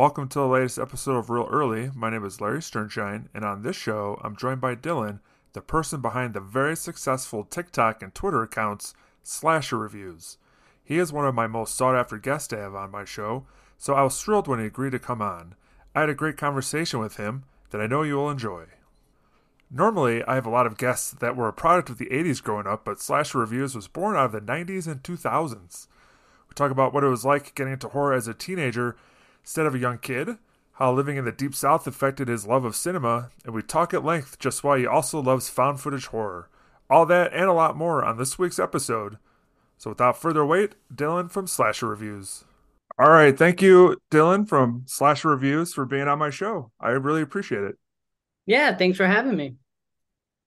Welcome to the latest episode of Reel Early. My name is Larry Sternshine, and on this show, I'm joined by Dillon, the person behind the very successful TikTok and Twitter accounts Slasher Reviews. He is one of my most sought after guests to have on my show, so I was thrilled when he agreed to come on. I had a great conversation with him that I know you will enjoy. Normally, I have a lot of guests that were a product of the 80s growing up, but Slasher Reviews was born out of the 90s and 2000s. We talk about what it was like getting into horror as a teenager instead of a young kid, how living in the Deep South affected his love of cinema, and we talk at length just why he also loves found footage horror. All that and a lot more on this week's episode. So without further wait, Dillon from Slasher Reviews. All right, thank you, Dillon from Slasher Reviews, for being on my show. I really appreciate it. Yeah, thanks for having me.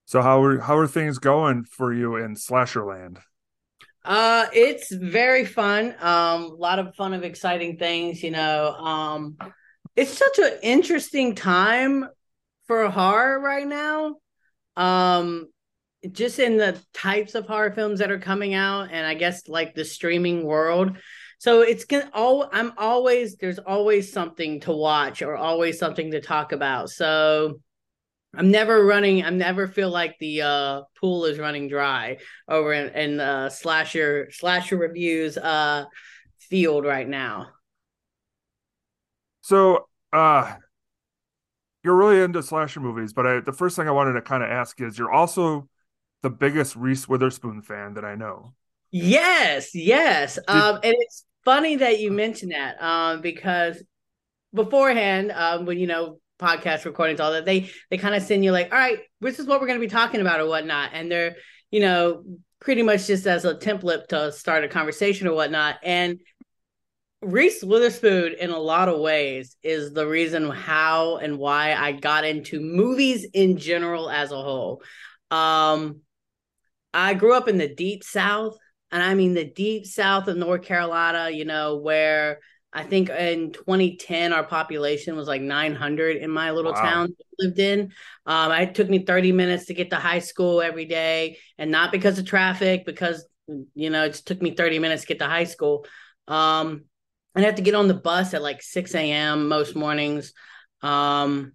So how are how are things going for you in Slasher Land? Uh, it's very fun. Um, a lot of fun of exciting things. You know, um, it's such an interesting time for horror right now. Um, just in the types of horror films that are coming out, and I guess like the streaming world. So it's gonna all. I'm always there's always something to watch or always something to talk about. So I'm never running. I'm never feel like the uh, pool is running dry over in, in uh, slasher slasher reviews uh, field right now. So, uh, you're really into slasher movies, but I, the first thing I wanted to kind of ask is, you're also the biggest Reese Witherspoon fan that I know. Yes, yes. Did, um, and it's funny that you mentioned that um, because beforehand, um, when you know podcast recordings, all that, they they kind of send you like, all right, this is what we're going to be talking about or whatnot, and they're you know pretty much just as a template to start a conversation or whatnot. And Reese Witherspoon, in a lot of ways, is the reason how and why I got into movies in general as a whole. Um, I grew up in the deep South, and I mean the deep South of North Carolina. You know where I think in 2010 our population was like 900 in my little wow. town lived in. Um, it took me 30 minutes to get to high school every day, and not because of traffic, because you know it took me 30 minutes to get to high school. Um, I have to get on the bus at like 6 a.m. most mornings. Um,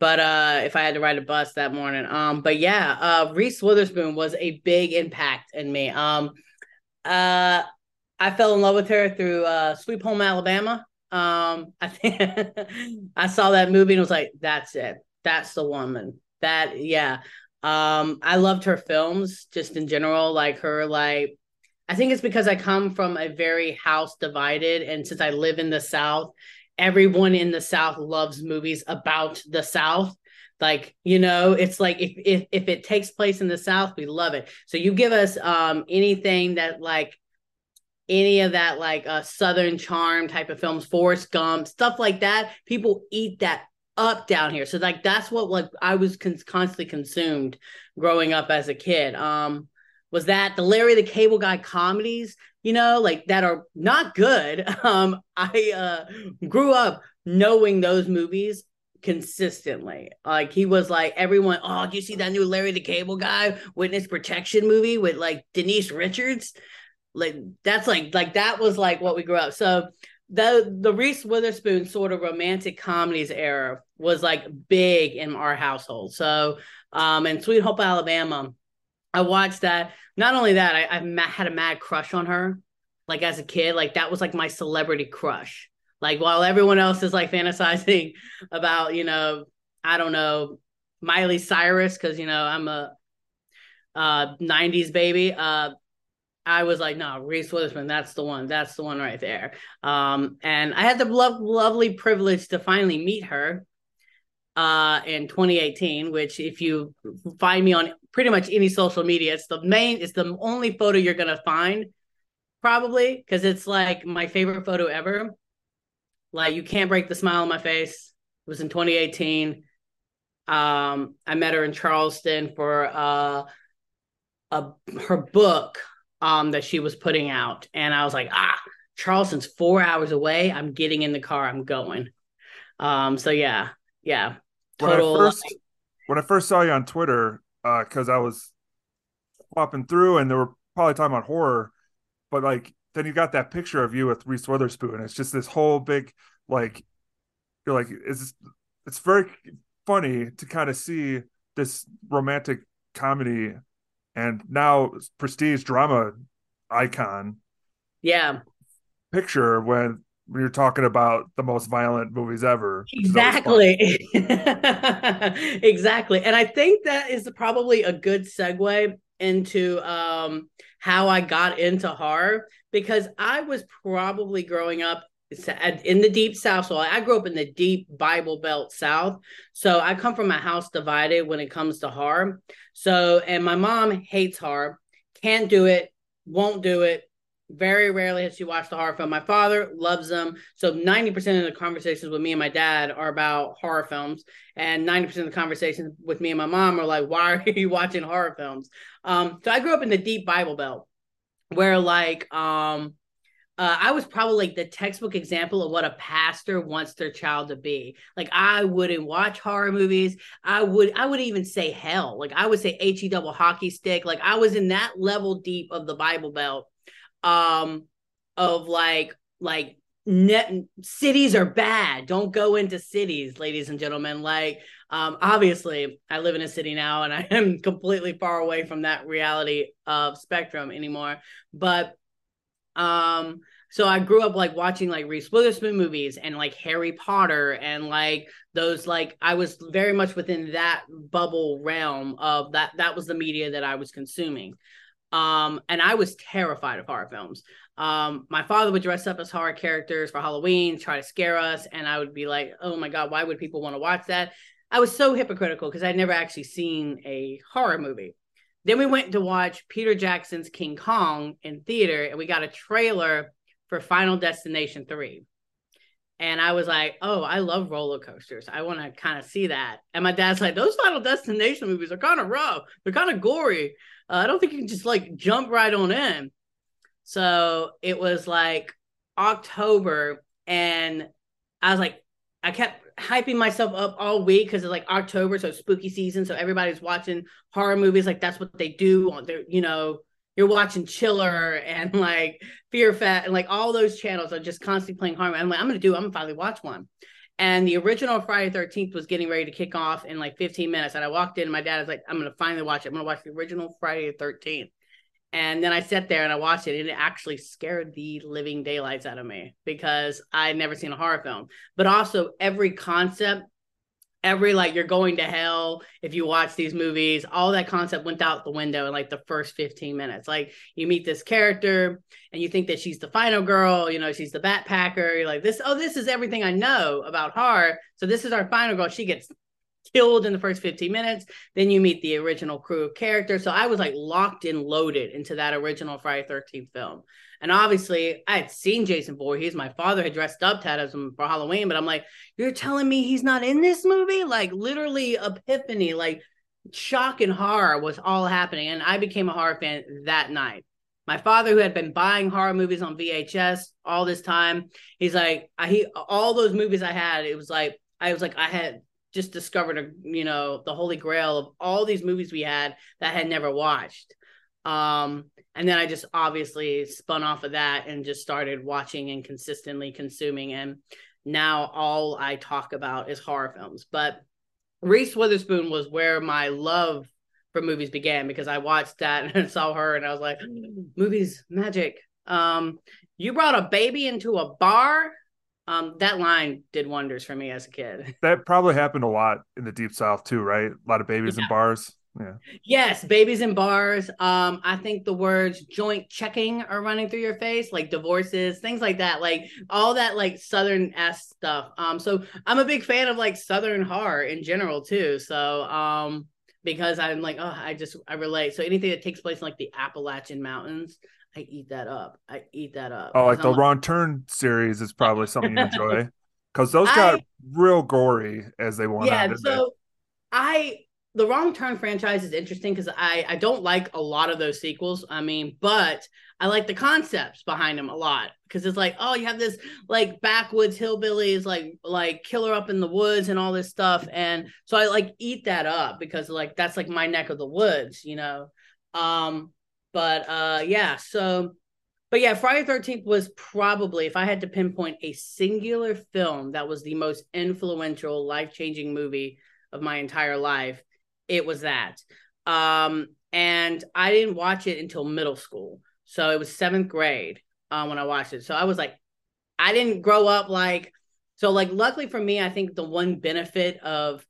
but uh, if I had to ride a bus that morning, um, but yeah, uh, Reese Witherspoon was a big impact in me. Um, uh, I fell in love with her through uh, Sweet Home Alabama. Um, I think I saw that movie and was like, "That's it. That's the woman." That yeah. Um, I loved her films just in general, like her like. I think it's because I come from a very house divided, and since I live in the South, everyone in the South loves movies about the South like you know it's like if if if it takes place in the south we love it so you give us um anything that like any of that like uh, Southern charm type of films, Forrest Gump, stuff like that. People eat that up down here. So like that's what like I was con- constantly consumed growing up as a kid. Um, was that the Larry the Cable Guy comedies? You know, like that are not good. Um, I uh, grew up knowing those movies consistently. Like he was like everyone. Oh, do you see that new Larry the Cable Guy Witness Protection movie with like Denise Richards? Like that's like like that was like what we grew up. So the the Reese Witherspoon sort of romantic comedies era was like big in our household. So um in Sweet Home Alabama, I watched that. Not only that, I, I had a mad crush on her. Like as a kid, like that was like my celebrity crush. Like while everyone else is like fantasizing about, you know, I don't know, Miley Cyrus, because you know, I'm a uh 90s baby. Uh I was like, no, Reese Witherspoon, that's the one. That's the one right there. Um, and I had the lo- lovely privilege to finally meet her uh, in 2018, which if you find me on pretty much any social media, it's the main, it's the only photo you're to find probably because it's like my favorite photo ever. Like you can't break the smile on my face. It was in 2018. Um, I met her in Charleston for uh, a, her book um, that she was putting out. And I was like, ah, Charleston's four hours away. I'm getting in the car. I'm going. Um, so yeah, yeah. Total. When I first, when I first saw you on Twitter, because uh, I was popping through and they were probably talking about horror, but like then you got that picture of you with Reese Witherspoon. It's just this whole big like you're like it's it's very funny to kind of see this romantic comedy and now prestige drama icon yeah picture when when you're talking about the most violent movies ever. Exactly. exactly. And I think that is probably a good segue into um, how I got into horror because I was probably growing up in the deep south so i grew up in the deep bible belt south so i come from a house divided when it comes to horror so and my mom hates horror can't do it won't do it very rarely has she watched a horror film. My father loves them. So 90% of the conversations with me and my dad are about horror films. And 90% of the conversations with me and my mom are like, why are you watching horror films? Um, so I grew up in the deep Bible Belt where like um uh, I was probably like the textbook example of what a pastor wants their child to be. Like I wouldn't watch horror movies. I would I would even say hell. Like I would say H E double hockey stick. Like I was in that level deep of the Bible Belt um of like like net cities are bad don't go into cities ladies and gentlemen like um obviously i live in a city now and i am completely far away from that reality of spectrum anymore but um so I grew up like watching like Reese Witherspoon movies and like Harry Potter and like those like I was very much within that bubble realm of that that was the media that I was consuming. Um, and I was terrified of horror films. Um, my father would dress up as horror characters for Halloween, try to scare us, and I would be like, "Oh my god, why would people want to watch that?" I was so hypocritical because I'd never actually seen a horror movie. Then we went to watch Peter Jackson's King Kong in theater, and we got a trailer for Final Destination 3. And I was like, oh, I love roller coasters. I want to kind of see that. And my dad's like, those Final Destination movies are kind of rough. They're kind of gory. Uh, I don't think you can just like jump right on in. So it was like October, and I was like, I kept hyping myself up all week because it's like October, so spooky season. So everybody's watching horror movies. Like that's what they do. On their, you know, you're watching Chiller and like FearNet and like all those channels are just constantly playing horror. I'm like, I'm gonna do. I'm gonna finally watch one. And the original Friday 13th was getting ready to kick off in like 15 minutes. And I walked in, and my dad was like, I'm to finally watch it. I'm to watch the original Friday the 13th. And then I sat there and I watched it, and it actually scared the living daylights out of me because I'd never seen a horror film. But also, every concept every like you're going to hell if you watch these movies all that concept went out the window in like the first 15 minutes. Like you meet this character and you think that she's the final girl you know she's the backpacker you're like this oh this is everything i know about her so this is our final girl. She gets killed in the first 15 minutes then you meet the original crew of characters so i was like locked and loaded into that original friday 13th film and obviously, I had seen Jason Voorhees. My father had dressed up as him for Halloween, but I'm like, you're telling me he's not in this movie? Like, literally, epiphany, like, shock and horror was all happening. And I became a horror fan that night. My father, who had been buying horror movies on VHS all this time, he's like, I, he, all those movies I had, it was like, I was like, I had just discovered, a, you know, the holy grail of all these movies we had that I had never watched. Um, and then I just obviously spun off of that and just started watching and consistently consuming. And now all I talk about is horror films. But Reese Witherspoon was where my love for movies began because I watched that and saw her and I was like, movies, magic. Um, you brought a baby into a bar. Um, that line did wonders for me as a kid. That probably happened a lot in the deep south too, right? A lot of babies yeah. in bars. Yeah. Yes, babies in bars. Um, I think the words joint checking are running through your face, like divorces, things like that, like all that like southern s stuff. Um, so I'm a big fan of like southern horror in general too. So um, because I'm like, oh, I just I relate. So anything that takes place in like the Appalachian Mountains, I eat that up. I eat that up. Oh, like the like, Wrong Turn series is probably something you enjoy because those got I, real gory as they went. Yeah, on, Yeah, so they? I the wrong turn franchise is interesting because I I don't like a lot of those sequels. I mean, but I like the concepts behind them a lot because it's like, oh, you have this like backwoods hillbillies, like like killer up in the woods and all this stuff, and so I like eat that up because like that's like my neck of the woods, you know. Um, but uh, yeah, so but yeah, Friday Thirteenth was probably, if I had to pinpoint a singular film that was the most influential, life changing movie of my entire life, it was that. Um, and I didn't watch it until middle school, so it was seventh grade uh, when I watched it. So I was like, I didn't grow up like so. Like, luckily for me, I think the one benefit of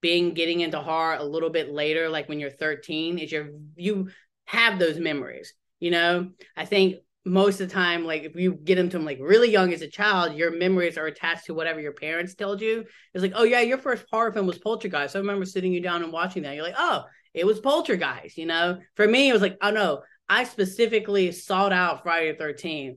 being getting into horror a little bit later, like when you're 13, is you're you have those memories. You know, I think most of the time, like if you get into them like really young as a child, your memories are attached to whatever your parents told you. It's like, oh yeah, your first horror film was Poltergeist. So I remember sitting you down and watching that. You're like, oh, it was Poltergeist. You know, for me, it was like, oh no, I specifically sought out Friday the 13th.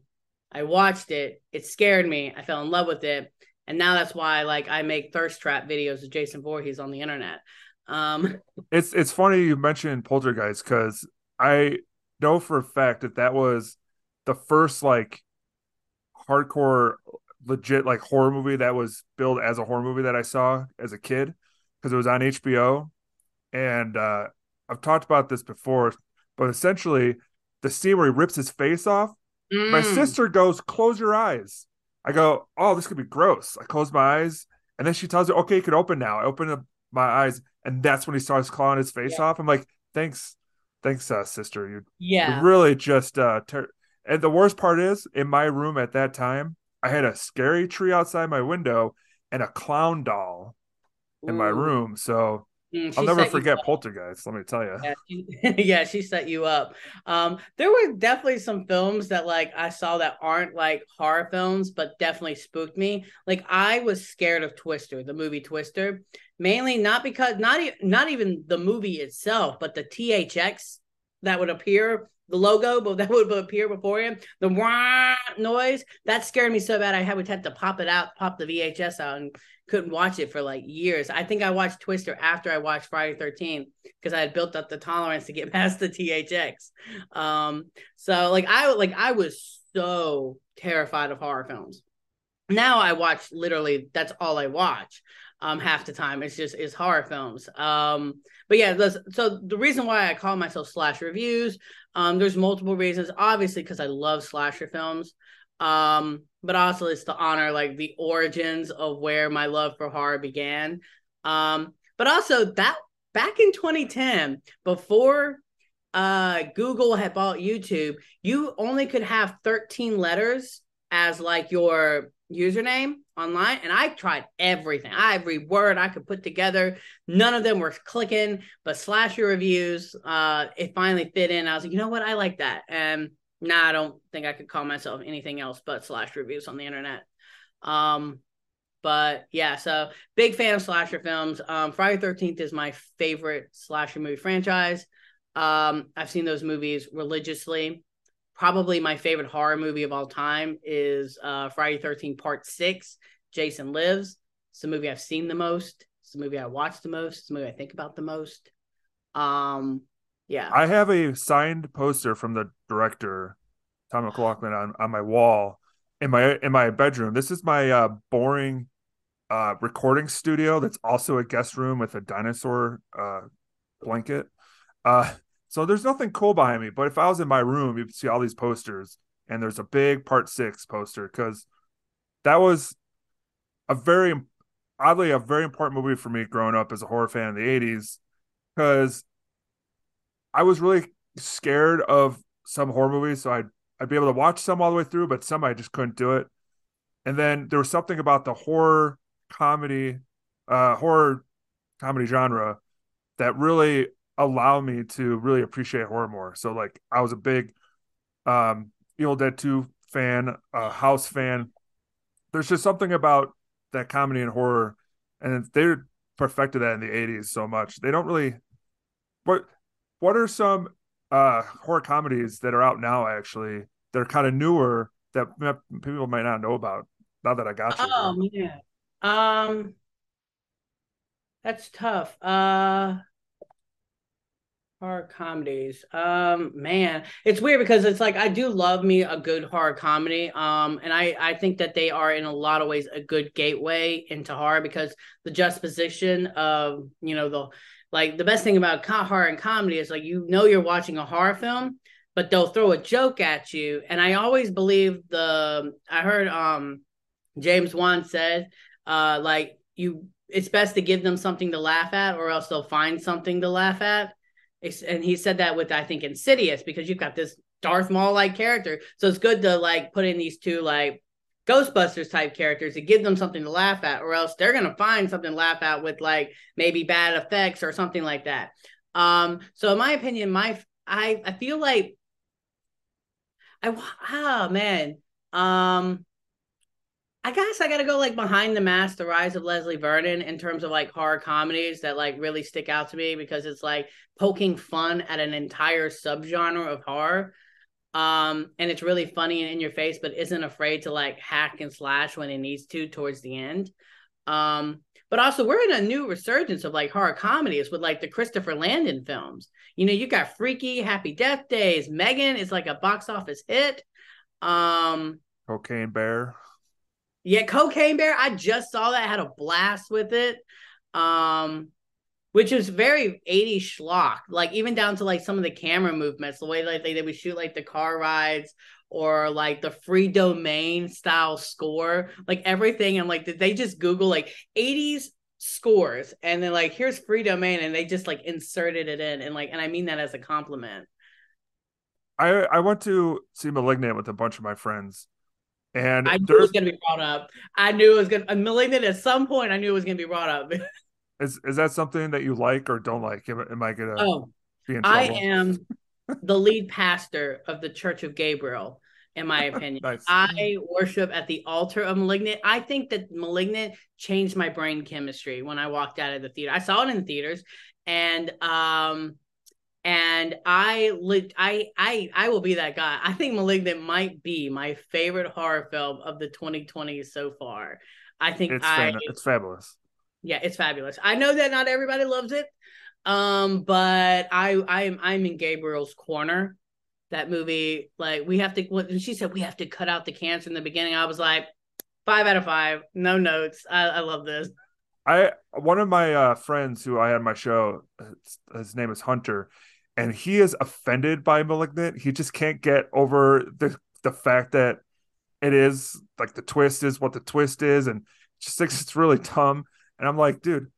I watched it. It scared me. I fell in love with it, and now that's why like I make thirst trap videos of Jason Voorhees on the internet. Um, it's it's funny you mentioned Poltergeist because I know for a fact that that was the first like hardcore legit like horror movie that was billed as a horror movie that I saw as a kid because it was on HBO and uh I've talked about this before but essentially the scene where he rips his face off mm. my sister goes close your eyes. I go oh this could be gross. I close my eyes and then she tells me okay you can open now. I open up my eyes and that's when he starts clawing his face yeah. off. I'm like thanks thanks uh sister you yeah really just uh ter- and the worst part is, in my room at that time, I had a scary tree outside my window and a clown doll in Ooh. my room. So mm, I'll never forget Poltergeist. Let me tell you. Yeah she, yeah, she set you up. Um, there were definitely some films that like I saw that aren't like horror films, but definitely spooked me. Like I was scared of Twister, the movie Twister, mainly not because not e- not even the movie itself, but the THX that would appear the logo, but that would appear before him. The noise that scared me so bad I had, would have to pop it out, pop the VHS out, and couldn't watch it for like years. I think I watched Twister after I watched Friday Thirteen because I had built up the tolerance to get past the THX. Um, so like I like I was so terrified of horror films. Now I watch literally that's all I watch. Um, half the time it's just it's horror films. Um, but yeah, so the reason why I call myself slash reviews um, there's multiple reasons, obviously, because I love slasher films. Um, but also it's to honor like the origins of where my love for horror began. Um, but also that back in 2010, before uh Google had bought YouTube, you only could have 13 letters as like your username online and I tried everything. Every word I could put together. None of them were clicking, but slasher reviews, uh, it finally fit in. I was like, you know what? I like that. And now nah, I don't think I could call myself anything else but slash reviews on the internet. Um, but yeah, so big fan of slasher films. Um, Friday Thirteenth is my favorite slasher movie franchise. Um, I've seen those movies religiously probably my favorite horror movie of all time is uh, Friday 13 Part 6, Jason Lives. It's the movie I've seen the most. It's the movie I watch the most. It's the movie I think about the most. Um, yeah. I have a signed poster from the director, Tom McLoughlin, on, on my wall in my in my bedroom. This is my uh, boring uh, recording studio that's also a guest room with a dinosaur uh, blanket. Uh, so there's nothing cool behind me. But if I was in my room, you'd see all these posters, and there's a big part six poster because that was a very oddly a very important movie for me growing up as a horror fan in the 80s because I was really scared of some horror movies. So I'd I'd be able to watch some all the way through, but some I just couldn't do it. And then there was something about the horror comedy, uh, horror comedy genre that really allow me to really appreciate horror more. So like I was a big um Evil Dead 2 fan, uh House fan. There's just something about that comedy and horror and they perfected that in the 80s so much. They don't really what what are some uh horror comedies that are out now actually that are kind of newer that people might not know about now that I got you. Oh yeah. Um that's tough. Uh Horror comedies. Um, man, it's weird because it's like I do love me a good horror comedy. Um, and I I think that they are in a lot of ways a good gateway into horror because the juxtaposition of you know the like the best thing about horror and comedy is like you know you're watching a horror film, but they'll throw a joke at you. And I always believe the I heard um James Wan said uh like you it's best to give them something to laugh at or else they'll find something to laugh at. And he said that with I think Insidious because you've got this Darth Maul like character. So it's good to like put in these two like Ghostbusters type characters to give them something to laugh at, or else they're gonna find something to laugh at with like maybe bad effects or something like that. Um, so in my opinion, my I I feel like I oh man. Um I guess I gotta go like behind the mask, the rise of Leslie Vernon in terms of like horror comedies that like really stick out to me because it's like poking fun at an entire subgenre of horror. Um, and it's really funny and in your face, but isn't afraid to like hack and slash when it needs to towards the end. Um, but also we're in a new resurgence of like horror comedies with like the Christopher Landon films. You know, you got Freaky, Happy Death Days, M3GAN is like a box office hit. Um Cocaine Bear. Yeah, Cocaine Bear. I just saw that. Had a blast with it. Um which is very 80s schlock, like even down to like some of the camera movements, the way like they, they would shoot like the car rides or like the free domain style score, like everything. I'm like, did they just Google like 80s scores and then like here's free domain and they just like inserted it in and like and I mean that as a compliment. I I went to see Malignant with a bunch of my friends. And I knew it was gonna be brought up. I knew it was gonna Malignant at some point I knew it was gonna be brought up. is is that something that you like or don't like? Am, am I gonna oh, be in trouble? I am the lead pastor of the Church of Gabriel in my opinion. nice. I worship at the altar of Malignant. I think that Malignant changed my brain chemistry when I walked out of the theater. I saw it in the theaters, and um, and I I I I will be that guy. I think Malignant might be my favorite horror film of the 2020s so far. I think it's I, it's fabulous. Yeah, it's fabulous. I know that not everybody loves it, um, but I I am I'm in Gabriel's corner that movie like we have to when she said we have to cut out the cancer in the beginning i was like five out of five no notes i, I love this i one of my uh, friends who i had my show his name is hunter and he is offended by malignant. He just can't get over the the fact that it is like the twist is what the twist is and just thinks it's really dumb. And i'm like dude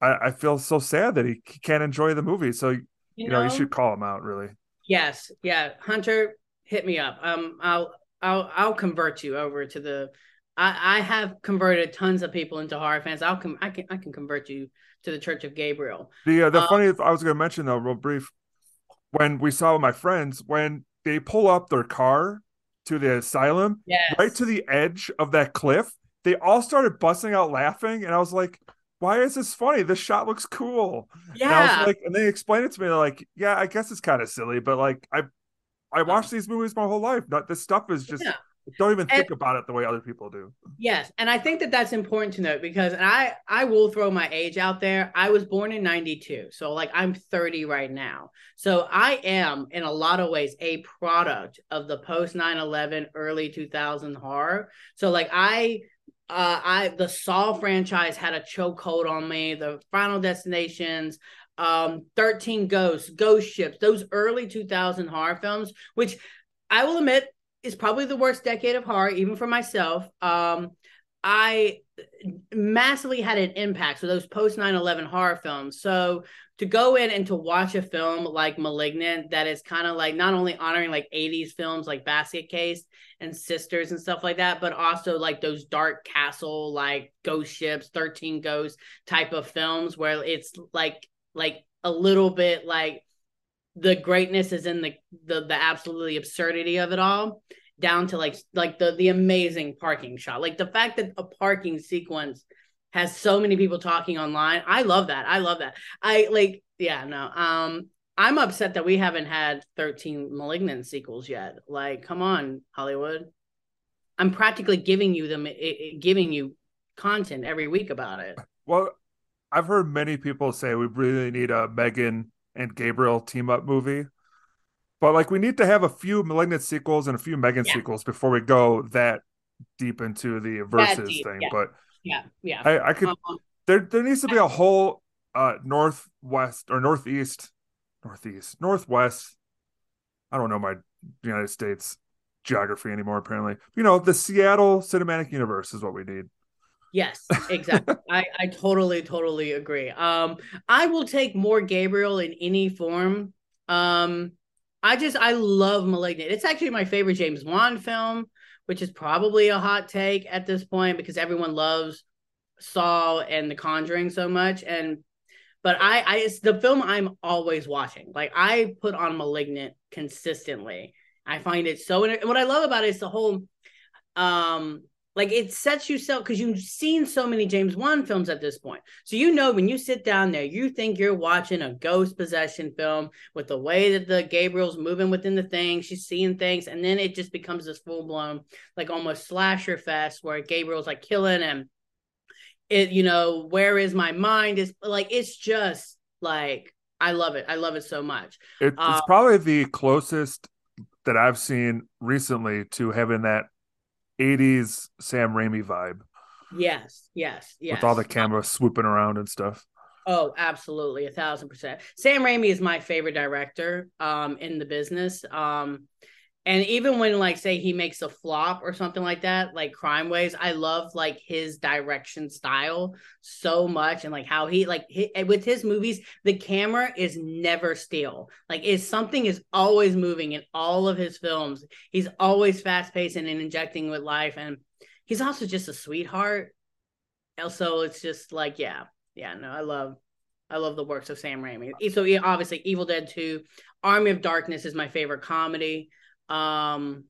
i, I feel so sad that he, he can't enjoy the movie. So you, you know, know? you should call him out really. Yes, yeah, Hunter, hit me up. Um, I'll I'll I'll convert you over to the. I I have converted tons of people into horror fans. I'll com- I can I can convert you to the Church of Gabriel. The uh, the um, funny I was going to mention though, real brief, when we saw my friends when they pull up their car to the asylum, yes. right to the edge of that cliff, they all started busting out laughing, and I was like, why is this funny? This shot looks cool. Yeah. And I was like, and they explained it to me. They're like, yeah, I guess it's kind of silly, but like, I, I watched these movies my whole life. Not this stuff is just. Yeah. Don't even think and, about it the way other people do. Yes, and I think that that's important to note because I I will throw my age out there. I was born in 92. So like I'm 30 right now. So I am in a lot of ways a product of the post 9/11 early 2000 horror. So like I uh, I the Saw franchise had a chokehold on me. The Final Destinations, um, Thirteen Ghosts, Ghost Ships, those early 2000 horror films, which I will admit is probably the worst decade of horror, even for myself. Um, I massively had an impact. So those post 9/11 horror films. So to go in and to watch a film like Malignant that is kind of like not only honoring like 80s films like Basket Case and Sisters and stuff like that, but also like those dark castle like ghost ships, 13 ghosts type of films where it's like like a little bit like the greatness is in the the the absolutely absurdity of it all down to like like the the amazing parking shot. Like the fact that a parking sequence has so many people talking online. I love that. I love that. I like yeah, no. Um I'm upset that we haven't had 13 malignant sequels yet. Like come on, Hollywood. I'm practically giving you them giving you content every week about it. Well, I've heard many people say we really need a M3GAN and Gabriel team up movie. But like we need to have a few Malignant sequels and a few M3GAN yeah. sequels before we go that deep into the verses deep, thing. Yeah. But yeah, yeah. I, I could um, there there needs to be a whole uh northwest or northeast northeast northwest I don't know my United States geography anymore. Apparently, you know, the Seattle Cinematic Universe is what we need. Yes, exactly. I, I totally, totally agree. Um, I will take more Gabriel in any form. Um, I just I love Malignant. It's actually my favorite James Wan film, which is probably a hot take at this point because everyone loves Saw and The Conjuring so much. And but I, I it's the film I'm always watching. Like I put on Malignant consistently. I find it so. And what I love about it is the whole um like it sets you so because you've seen so many James Wan films at this point. So you know when you sit down there, you think you're watching a ghost possession film with the way that the Gabriel's moving within the thing, she's seeing things, and then it just becomes this full blown, like almost slasher fest where Gabriel's like killing and it, you know, where is my mind? Is like it's just like I love it. I love it so much. It, it's um, probably the closest that I've seen recently to having that 80s Sam Raimi vibe. Yes, yes, yes. With all the camera swooping around and stuff. Oh, absolutely, a thousand percent. Sam Raimi is my favorite director um, in the business. Um, and even when like say he makes a flop or something like that like crime waves i love like his direction style so much and like how he like he, eh, with his movies the camera is never still like is something is always moving in all of his films he's always fast paced and injecting with life and he's also just a sweetheart also it's just like yeah yeah no i love I love the works of Sam Raimi. So obviously, Evil Dead Two, Army of Darkness is my favorite comedy. Um,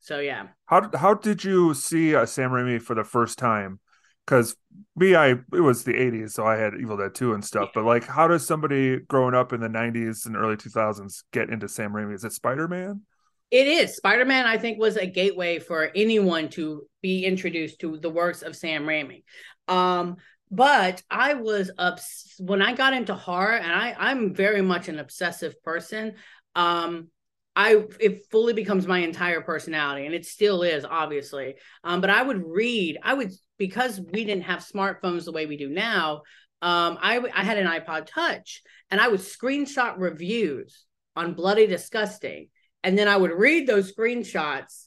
so yeah. How how did you see uh, Sam Raimi for the first time? Because me, I it was the '80s, so I had Evil Dead 2 and stuff. Yeah. But like, how does somebody growing up in the '90s and early 2000s get into Sam Raimi? Is it Spider Man? It is. Spider Man, I think, was a gateway for anyone to be introduced to the works of Sam Raimi. Um, but I was ups when I got into horror, and I I'm very much an obsessive person. Um, I it fully becomes my entire personality, and it still is, obviously. Um, but I would read. I would because we didn't have smartphones the way we do now. Um, I I had an iPod Touch, and I would screenshot reviews on Bloody Disgusting, and then I would read those screenshots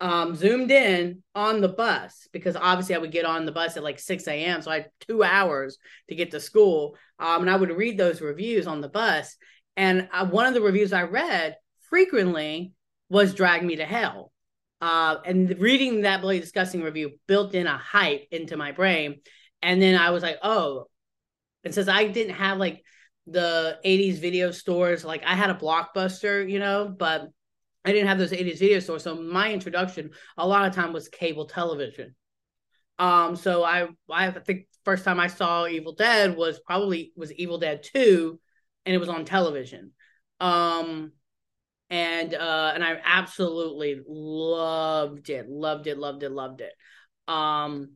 um, zoomed in on the bus because obviously I would get on the bus at like 6 a.m. So I had two hours to get to school. Um, and I would read those reviews on the bus. And uh, one of the reviews I read frequently was Drag Me to Hell. Uh, and reading that Bloody Disgusting review built in a hype into my brain. And then I was like, oh, and since I didn't have like the 80s video stores, like I had a blockbuster, you know, but I didn't have those 80s video stores. So my introduction a lot of time was cable television. Um, so I I think first time I saw Evil Dead was probably was Evil Dead 2 and it was on television. Um and uh and I absolutely loved it, loved it, loved it, loved it. Um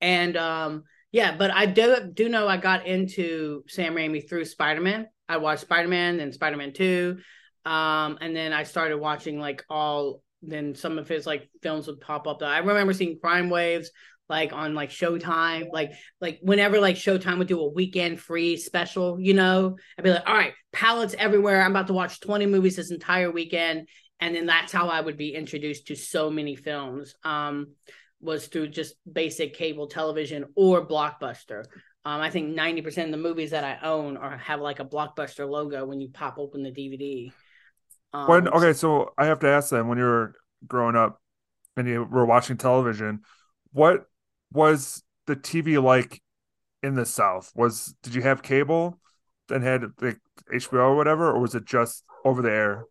and um yeah, but I do do know I got into Sam Raimi through Spider-Man. I watched Spider-Man and Spider-Man 2. Um and then I started watching like all then some of his like films would pop up. I remember seeing Crime Waves, like on like Showtime, like like whenever like Showtime would do a weekend free special, you know, I'd be like, all right, palettes everywhere. I'm about to watch 20 movies this entire weekend. And then that's how I would be introduced to so many films. Um, was through just basic cable television or blockbuster. Um, I think 90% of the movies that I own are have like a blockbuster logo when you pop open the DVD. Um, when okay, so I have to ask them when you were growing up and you were watching television, what was the TV like in the South? Was did you have cable and had like HBO or whatever, or was it just over the air?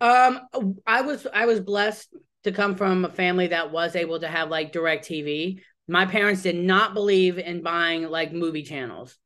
Um, I was I was blessed to come from a family that was able to have like DirecTV. My parents did not believe in buying like movie channels.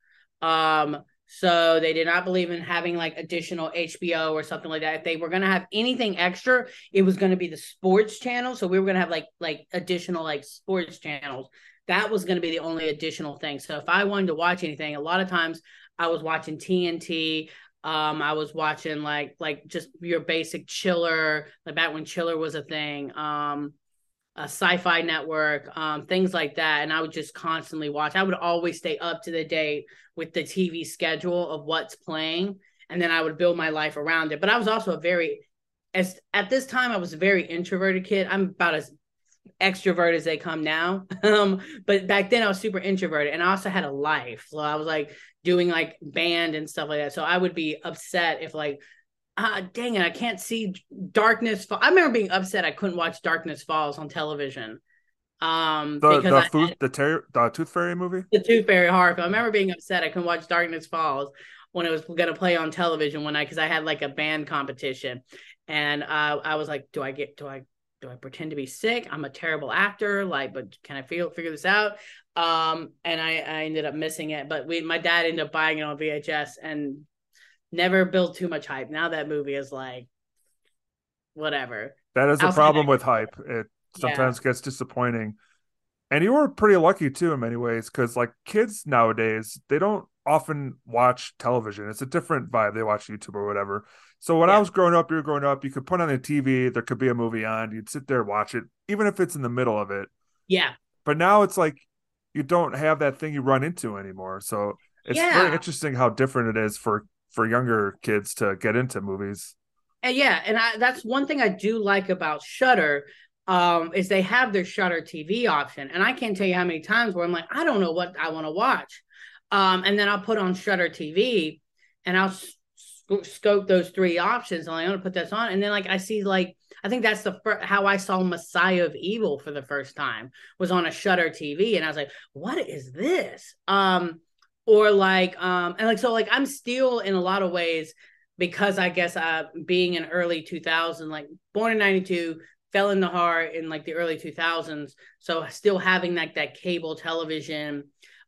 Um, so they did not believe in having like additional HBO or something like that. If they were to have anything extra, it was to be the sports channel. So we were to have like like additional like sports channels. That was to be the only additional thing. So if I wanted to watch anything, a lot of times I was watching TNT. Um, I was watching like like just your basic chiller, like back when chiller was a thing. Um, a sci-fi network um, things like that and i would just constantly watch i would always stay up to the date with the tv schedule of what's playing and then I would build my life around it. But I was also a very as at this time I was a very introverted kid. I'm about as extrovert as they come now. um, but back then I was super introverted and I also had a life. So I was like doing like band and stuff like that. So I would be upset if like ah dang it, I can't see darkness. Fall. I remember being upset I couldn't watch Darkness Falls on television. Um, the the, food, the, ter- the Tooth Fairy movie, the Tooth Fairy horror film. I remember being upset I couldn't watch Darkness Falls when it was gonna play on television one night because I had like a band competition, and uh, I was like, do I get do I do I pretend to be sick? I'm a terrible actor, like, but can I feel figure this out? Um, and I, I ended up missing it, but we my dad ended up buying it on VHS and never built too much hype. Now that movie is like whatever. That is a problem with hype. It sometimes yeah. gets disappointing. And you were pretty lucky too in many ways because like kids nowadays, they don't often watch television. It's a different vibe. They watch YouTube or whatever. So when yeah. I was growing up, you were growing up, you could put on the TV, there could be a movie on, you'd sit there watch it, even if it's in the middle of it. Yeah. But now it's like you don't have that thing you run into anymore. So it's yeah. very interesting how different it is for for younger kids to get into movies. And yeah, and I, that's one thing I do like about Shudder um, is they have their Shudder TV option, and I can't tell you how many times where I'm like, I don't know what I want to watch, um, and then I'll put on Shudder TV, and I'll sc- scope those three options, and I'm gonna put this on, and then like I see like I think that's the first how I saw Messiah of Evil for the first time was on a Shudder TV, and I was like, what is this? Um, or like um and like so like i'm still in a lot of ways because i guess uh being in early 2000 like born in 92 fell in the heart in like the early 2000s so still having like that cable television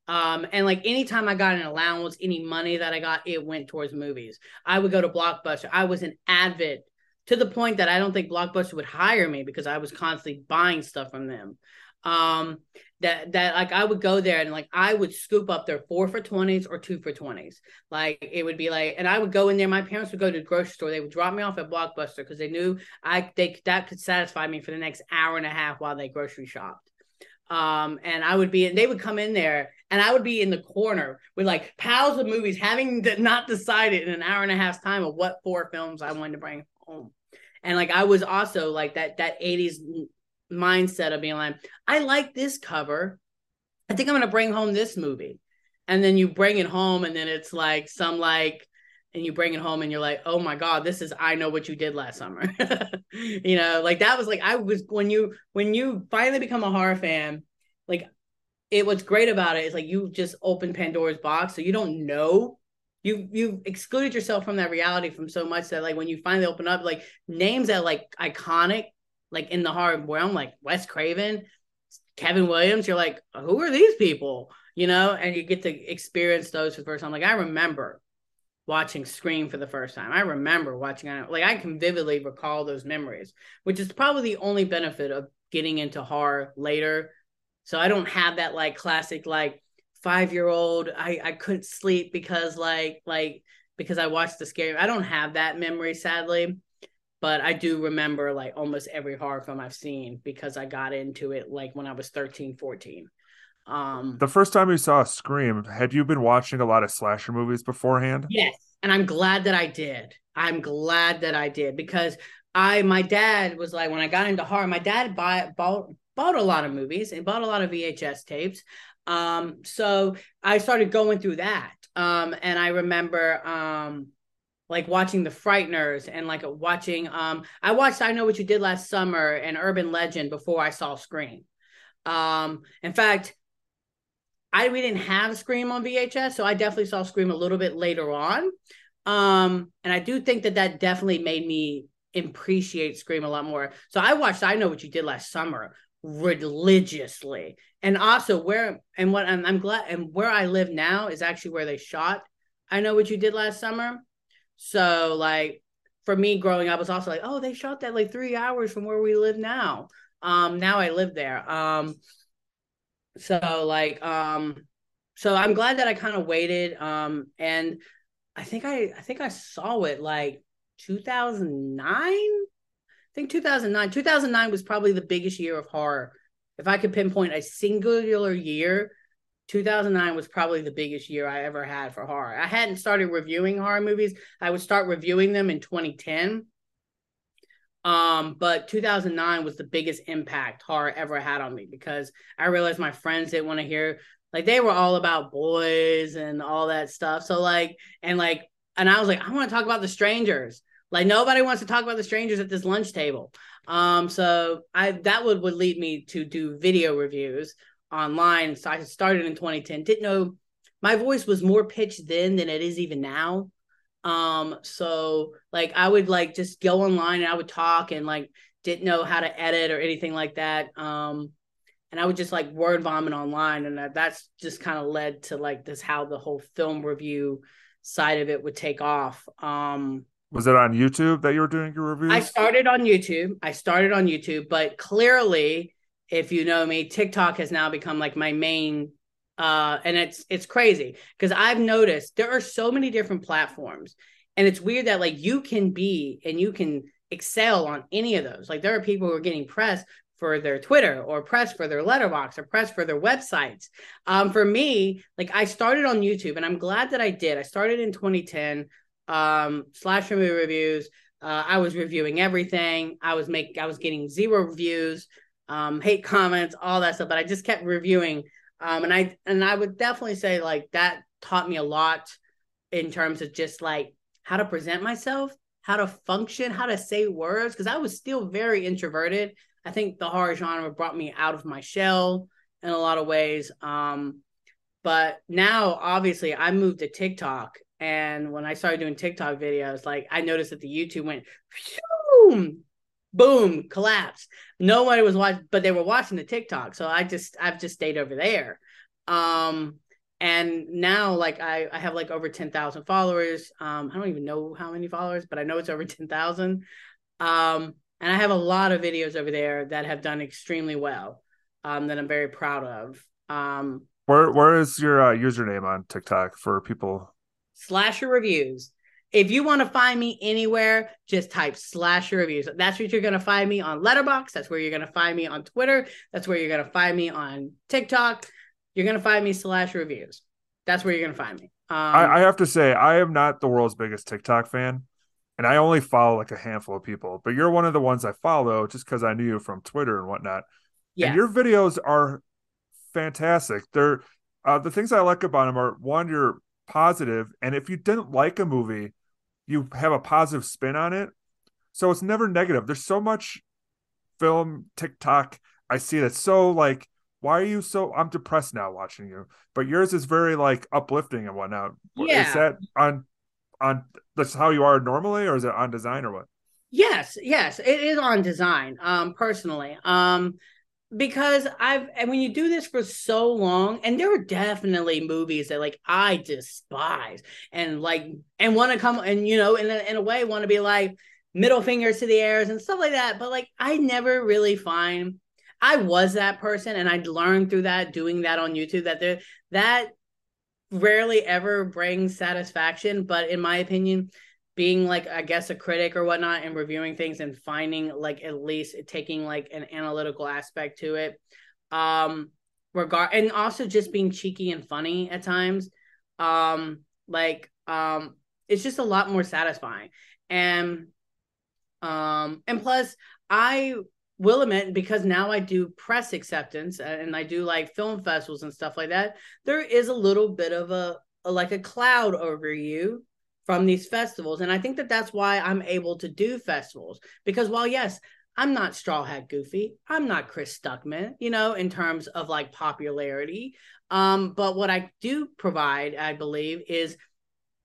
um and like anytime i got an allowance any money that i got it went towards movies. I would go to blockbuster. I was an avid to the point that i don't think blockbuster would hire me because i was constantly buying stuff from them um that that like I would go there and like I would scoop up their four for twenties or two for twenties. Like it would be like, and I would go in there. My parents would go to the grocery store. They would drop me off at Blockbuster because they knew I they that could satisfy me for the next hour and a half while they grocery shopped. Um, and I would be, and they would come in there, and I would be in the corner with like piles of movies, having not decided in an hour and a half's time of what four films I wanted to bring home. And like I was also like that that 80s mindset of being like, I like this cover. I think I'm gonna bring home this movie. And then you bring it home, and then it's like some like, and you bring it home, and you're like, oh my god, this is I know what you did last summer. you know, like that was like I was when you when you finally become a horror fan, like it what's great about it is like you just open Pandora's box, so you don't know you you've excluded yourself from that reality from so much that like when you finally open up like names that like iconic like in the hard realm, like Wes Craven, Kevin Williams, you're like, who are these people? You know, and you get to experience those for the first time. Like I remember watching Scream for the first time. I remember watching it. Like I can vividly recall those memories, which is probably the only benefit of getting into horror later. So I don't have that like classic like five year old. I I couldn't sleep because like like because I watched the scary. I don't have that memory sadly but I do remember like almost every horror film I've seen because I got into it like when I was 13, 14. Um, the first time you saw Scream, had you been watching a lot of slasher movies beforehand? Yes, and I'm glad that I did. I'm glad that I did because I my dad was like when I got into horror, my dad bought bought bought a lot of movies and bought a lot of VHS tapes. Um, so I started going through that. Um, and I remember um like watching the frighteners and like watching um i watched i know what you did last summer and urban legend before i saw scream. Um in fact i we didn't have scream on vhs so i definitely saw scream a little bit later on. Um and i do think that that definitely made me appreciate scream a lot more. So i watched i know what you did last summer religiously. And also where and what I'm, I'm glad and where i live now is actually where they shot i know what you did last summer so like for me growing up, I was also like, oh, they shot that like three hours from where we live now. Um, now I live there. Um, so like, um, so I'm glad that I kind of waited. Um, and I think I, I think I saw it like 2009. I think 2009. 2009 was probably the biggest year of horror. If I could pinpoint a singular year, 2009 was probably the biggest year I ever had for horror. I hadn't started reviewing horror movies. I would start reviewing them in 2010. Um, but 2009 was the biggest impact horror ever had on me because I realized my friends didn't want to hear like they were all about boys and all that stuff. So like and like and I was like, I want to talk about the strangers. Like nobody wants to talk about the strangers at this lunch table. Um, so I that would would lead me to do video reviews online. So I started in 2010. Didn't know my voice was more pitched then than it is even now. Um, so like I would like just go online and I would talk and like didn't know how to edit or anything like that. Um, and I would just like word vomit online, and that, that's just kind of led to like this how the whole film review side of it would take off. Um, was it on YouTube that you were doing your reviews? I started on YouTube. I started on YouTube, but clearly, if you know me, TikTok has now become like my main uh and it's it's crazy because I've noticed there are so many different platforms and it's weird that like you can be and you can excel on any of those. Like there are people who are getting press for their Twitter or press for their Letterboxd or press for their websites. Um, for me, like I started on YouTube and I'm glad that I did. I started in 2010 um, slash movie reviews. Uh, I was reviewing everything. I was make I was getting zero reviews, um, hate comments, all that stuff. But I just kept reviewing, um, and I and I would definitely say like that taught me a lot in terms of just like how to present myself, how to function, how to say words. Because I was still very introverted. I think the horror genre brought me out of my shell in a lot of ways. Um, but now, obviously, I moved to TikTok and when I started doing TikTok videos, like I noticed that the YouTube went boom, collapse. Nobody was watching, but they were watching the TikTok. So I just I've just stayed over there. Um and now like I, I have like over 10,000 followers. Um I don't even know how many followers, but I know it's over 10,000. Um and I have a lot of videos over there that have done extremely well. Um that I'm very proud of. Um where where is your uh, username on TikTok for people slasher reviews. If you want to find me anywhere, just type slasher reviews. That's what you're going to find me on Letterboxd. That's where you're going to find me on Twitter. That's where you're going to find me on TikTok. You're going to find me slash reviews. That's where you're going to find me. Um, I, I have to say, I am not the world's biggest TikTok fan and I only follow like a handful of people, but you're one of the ones I follow just because I knew you from Twitter and whatnot. Yeah. And your videos are fantastic. They're uh, the things I like about them are one, you're positive, and if you didn't like a movie, you have a positive spin on it. So it's never negative. There's so much film TikTok I see that's so like, why are you so? I'm depressed now watching you, but yours is very like uplifting and whatnot. Yeah. Is that on on that's how you are normally, or is it on design or what? Yes, yes, it is on design. Um, personally, um, because I've and when you do this for so long, and there are definitely movies that like I despise and like and want to come and you know in a, in a way want to be like middle fingers to the airs and stuff like that. But like I never really find I was that person, and I learned through that doing that on YouTube that there that rarely ever brings satisfaction. But in my opinion, being like I guess a critic or whatnot and reviewing things and finding like at least taking like an analytical aspect to it. Um regard and also just being cheeky and funny at times. Um like um it's just a lot more satisfying. And um and plus I will admit because now I do press acceptance and I do like film festivals and stuff like that, there is a little bit of a, a like a cloud over you from these festivals. And I think that that's why I'm able to do festivals because while, yes, I'm not Straw Hat Goofy, I'm not Chris Stuckman, you know, in terms of like popularity. Um, but what I do provide, I believe, is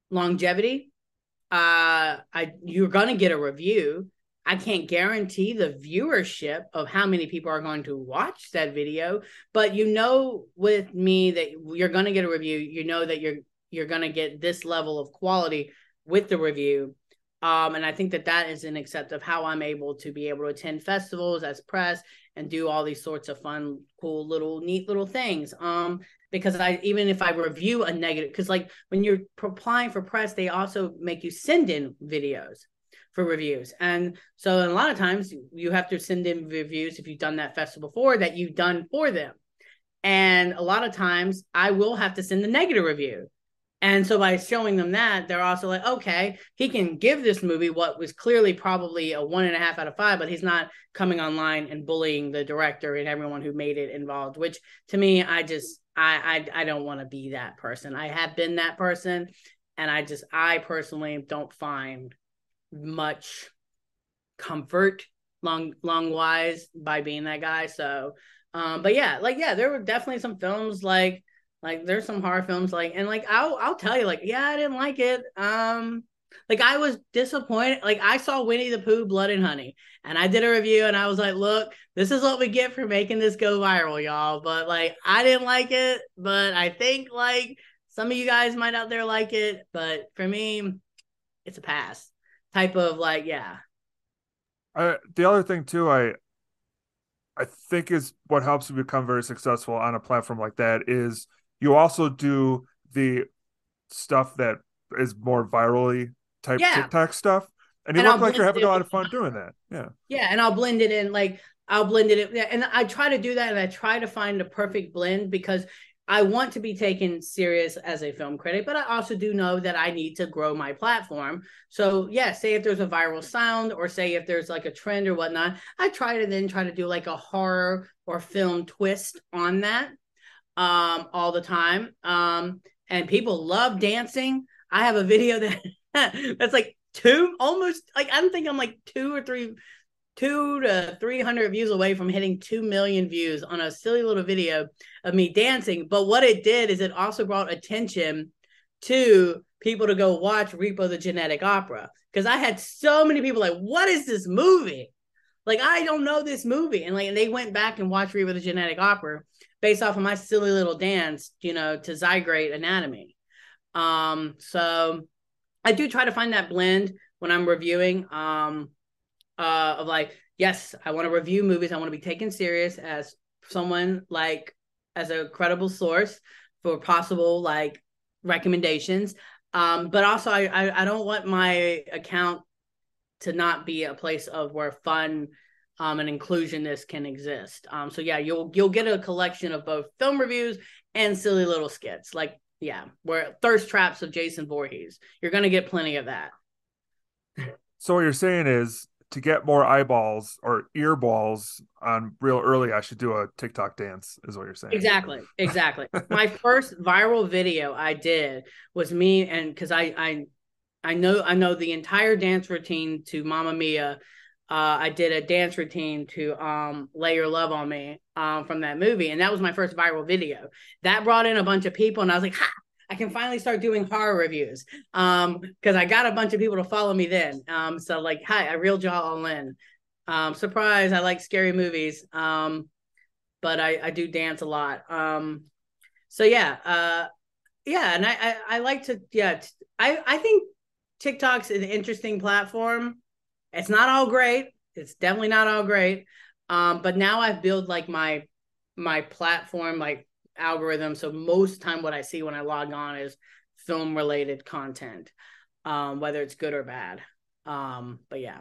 longevity. Uh, I you're gonna get a review. I can't guarantee the viewership of how many people are going to watch that video, but you know with me that you're going to get a review. You know that you're you're going to get this level of quality with the review. Um, and I think that that is an accept of how I'm able to be able to attend festivals as press and do all these sorts of fun, cool, little, neat little things. Um, because I even if I review a negative, because like when you're applying for press, they also make you send in videos for reviews, and so a lot of times you have to send in reviews if you've done that festival before that you've done for them. And a lot of times I will have to send a negative review. And so by showing them that, they're also like, okay, he can give this movie what was clearly probably a one and a half out of five, but he's not coming online and bullying the director and everyone who made it involved. Which to me, I just I I, I don't want to be that person. I have been that person, and I just I personally don't find much comfort long long wise by being that guy. So, um, but yeah, like yeah, there were definitely some films like like there's some horror films like and like I'll I'll tell you like yeah I didn't like it. Um like I was disappointed. Like I saw Winnie the Pooh Blood and Honey and I did a review and I was like, look, this is what we get for making this go viral, y'all. But like I didn't like it, but I think like some of you guys might out there like it, but for me it's a pass. Type of like yeah. I, the other thing too, I I think is what helps you become very successful on a platform like that is you also do the stuff that is more virally type yeah. TikTok stuff. And you and look I'll like you're having a lot of fun doing that. Yeah. Yeah. And I'll blend it in like I'll blend it in. And I try to do that and I try to find the perfect blend because I want to be taken serious as a film critic, but I also do know that I need to grow my platform. So, yeah, say if there's a viral sound or say if there's like a trend or whatnot, I try to then try to do like a horror or film twist on that um, all the time. Um, and people love dancing. I have a video that that's like two, almost like I don't think I'm like two or three, two to three hundred views away from hitting two million views on a silly little video of me dancing. But what it did is it also brought attention to people to go watch Repo the Genetic Opera because I had so many people like, "What is this movie?" Like I don't know this movie, and like and they went back and watched Repo the Genetic Opera, based off of my silly little dance, you know, to Zydrate Anatomy. Um, so I do try to find that blend when I'm reviewing. Um, uh, of like, yes, I want to review movies. I want to be taken serious as someone like as a credible source for possible like recommendations. Um, but also I, I I don't want my account to not be a place of where fun um, and inclusionist can exist. Um, so yeah, you'll you'll get a collection of both film reviews and silly little skits. Like yeah, where thirst traps of Jason Voorhees. You're gonna get plenty of that. So what you're saying is to get more eyeballs or earballs on Reel Early, I should do a TikTok dance, is what you're saying. Exactly. Exactly. My first viral video I did was me and because I I I know I know the entire dance routine to Mamma Mia uh, I did a dance routine to um, "Lay Your Love on Me" um, from that movie, and that was my first viral video. That brought in a bunch of people, and I was like, "Ha! I can finally start doing horror reviews." Um, because I got a bunch of people to follow me then. Um, so like, hi, I reeled y'all all in. Um, surprise! I like scary movies. Um, but I I do dance a lot. Um, so yeah, uh, yeah, and I I, I like to yeah. I I think TikTok's an interesting platform it's not all great. It's definitely not all great. Um, but now I've built like my my platform like algorithm. So most time what I see when I log on is film related content, um, whether it's good or bad. Um, but yeah.